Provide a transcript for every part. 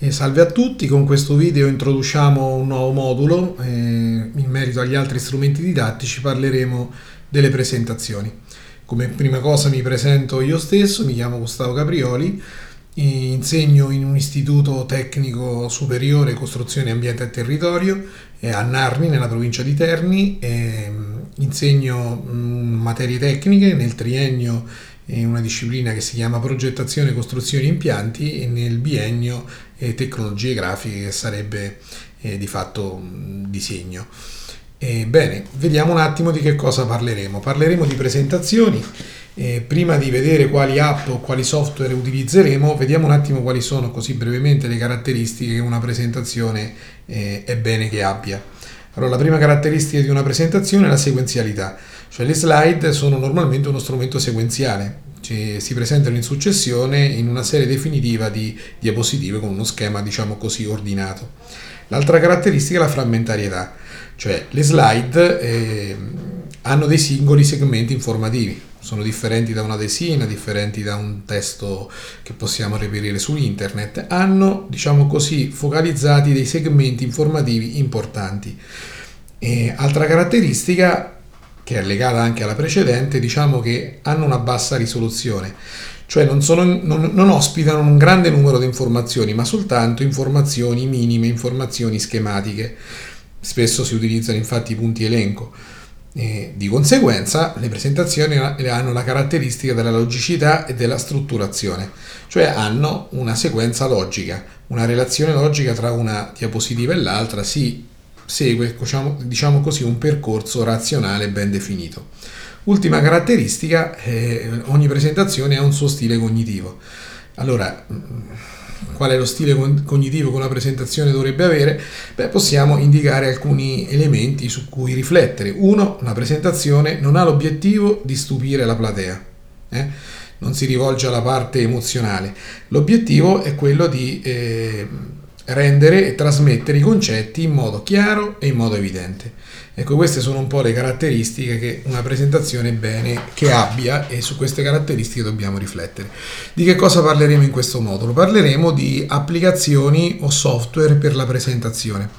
E salve a tutti, con questo video introduciamo un nuovo modulo, eh, in merito agli altri strumenti didattici parleremo delle presentazioni. Come prima cosa mi presento io stesso, mi chiamo Gustavo Caprioli, insegno in un istituto tecnico superiore costruzione ambiente e territorio a Narni nella provincia di Terni, insegno mm, materie tecniche nel triennio in una disciplina che si chiama progettazione, costruzione e impianti e nel biennio eh, tecnologie grafiche che sarebbe eh, di fatto disegno. Eh, bene, vediamo un attimo di che cosa parleremo. Parleremo di presentazioni. Eh, prima di vedere quali app o quali software utilizzeremo, vediamo un attimo quali sono così brevemente le caratteristiche che una presentazione eh, è bene che abbia. Allora, la prima caratteristica di una presentazione è la sequenzialità, cioè le slide sono normalmente uno strumento sequenziale, cioè, si presentano in successione in una serie definitiva di diapositive con uno schema, diciamo così, ordinato. L'altra caratteristica è la frammentarietà, cioè le slide eh, hanno dei singoli segmenti informativi, sono differenti da una desina, differenti da un testo che possiamo reperire su internet, hanno, diciamo così, focalizzati dei segmenti informativi importanti. E altra caratteristica che è legata anche alla precedente, diciamo che hanno una bassa risoluzione, cioè non, sono, non, non ospitano un grande numero di informazioni, ma soltanto informazioni minime, informazioni schematiche. Spesso si utilizzano infatti i punti elenco. E di conseguenza le presentazioni hanno la caratteristica della logicità e della strutturazione, cioè hanno una sequenza logica, una relazione logica tra una diapositiva e l'altra, si segue, diciamo, così, un percorso razionale ben definito. Ultima caratteristica, eh, ogni presentazione ha un suo stile cognitivo. Allora, qual è lo stile cognitivo che una presentazione dovrebbe avere? Beh, possiamo indicare alcuni elementi su cui riflettere. Uno, una presentazione non ha l'obiettivo di stupire la platea. Eh? Non si rivolge alla parte emozionale. L'obiettivo è quello di eh, rendere e trasmettere i concetti in modo chiaro e in modo evidente. Ecco, queste sono un po' le caratteristiche che una presentazione è bene che abbia e su queste caratteristiche dobbiamo riflettere. Di che cosa parleremo in questo modulo? Parleremo di applicazioni o software per la presentazione.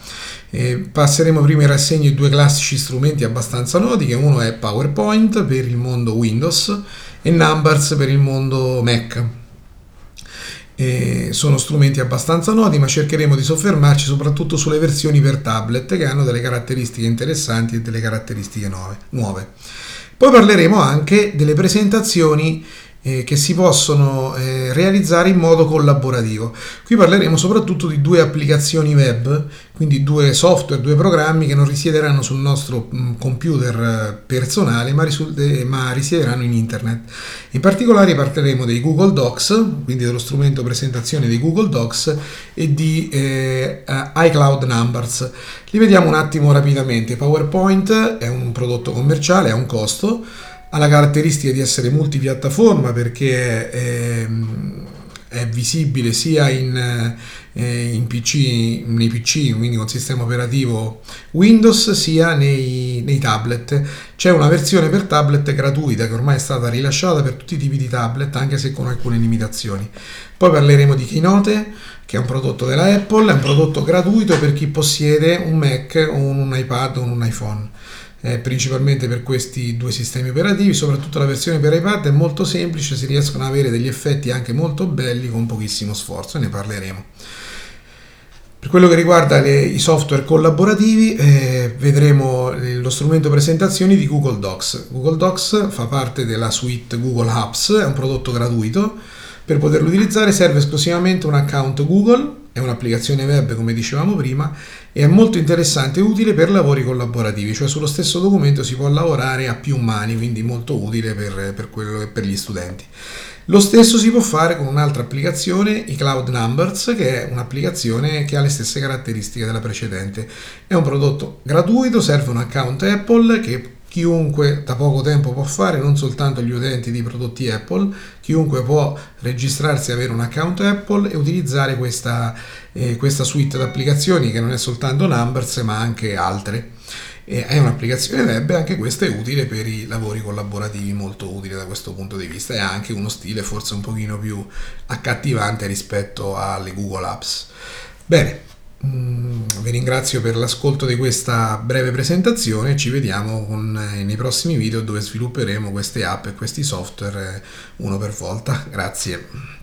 Eh, passeremo prima in rassegna i due classici strumenti abbastanza noti, che uno è PowerPoint per il mondo Windows e Numbers per il mondo Mac. E sono strumenti abbastanza noti, ma cercheremo di soffermarci soprattutto sulle versioni per tablet che hanno delle caratteristiche interessanti e delle caratteristiche nuove. Poi parleremo anche delle presentazioni eh, che si possono eh, realizzare in modo collaborativo. Qui parleremo soprattutto di due applicazioni web, quindi due software, due programmi che non risiederanno sul nostro mm, computer eh, personale, ma, risul- ma, risiederanno in internet. In particolare parleremo dei Google Docs, quindi dello strumento presentazione di Google Docs e di eh, iCloud Numbers. Li vediamo un attimo rapidamente. PowerPoint è un prodotto commerciale, ha un costo ha la caratteristica di essere multipiattaforma perché è, è visibile sia in, eh, in PC, nei PC, quindi con sistema operativo Windows, sia nei, nei, tablet. C'è una versione per tablet gratuita che ormai è stata rilasciata per tutti i tipi di tablet, anche se con alcune limitazioni. Poi parleremo di Keynote, che è un prodotto della Apple, è un prodotto gratuito per chi possiede un Mac o un iPad o un iPhone eh, principalmente per questi due sistemi operativi, soprattutto la versione per iPad è molto semplice, si riescono ad avere degli effetti anche molto belli con pochissimo sforzo ne parleremo. Per quello che riguarda le, i software collaborativi, eh, vedremo lo strumento presentazioni di Google Docs. Google Docs fa parte della suite Google Apps, è un prodotto gratuito. Per poterlo utilizzare serve esclusivamente un account Google è un'applicazione web come dicevamo prima e è molto interessante e utile per lavori collaborativi, cioè sullo stesso documento si può lavorare a più mani, quindi molto utile per, per, quello, per gli studenti. Lo stesso si può fare con un'altra applicazione, i Cloud Numbers, che è un'applicazione che ha le stesse caratteristiche della precedente. È un prodotto gratuito, serve un account Apple che chiunque da poco tempo può fare, non soltanto gli utenti di prodotti Apple, chiunque può registrarsi e avere un account Apple e utilizzare questa, eh, questa suite di applicazioni che non è soltanto Numbers ma anche altre. è un'applicazione web e anche questa è utile per i lavori collaborativi, molto utile da questo punto di vista. È anche uno stile forse un pochino più accattivante rispetto alle Google Apps. Bene, mm, vi ringrazio per l'ascolto di questa breve presentazione. Ci vediamo con, nei prossimi video dove svilupperemo queste app e questi software uno per volta. Grazie.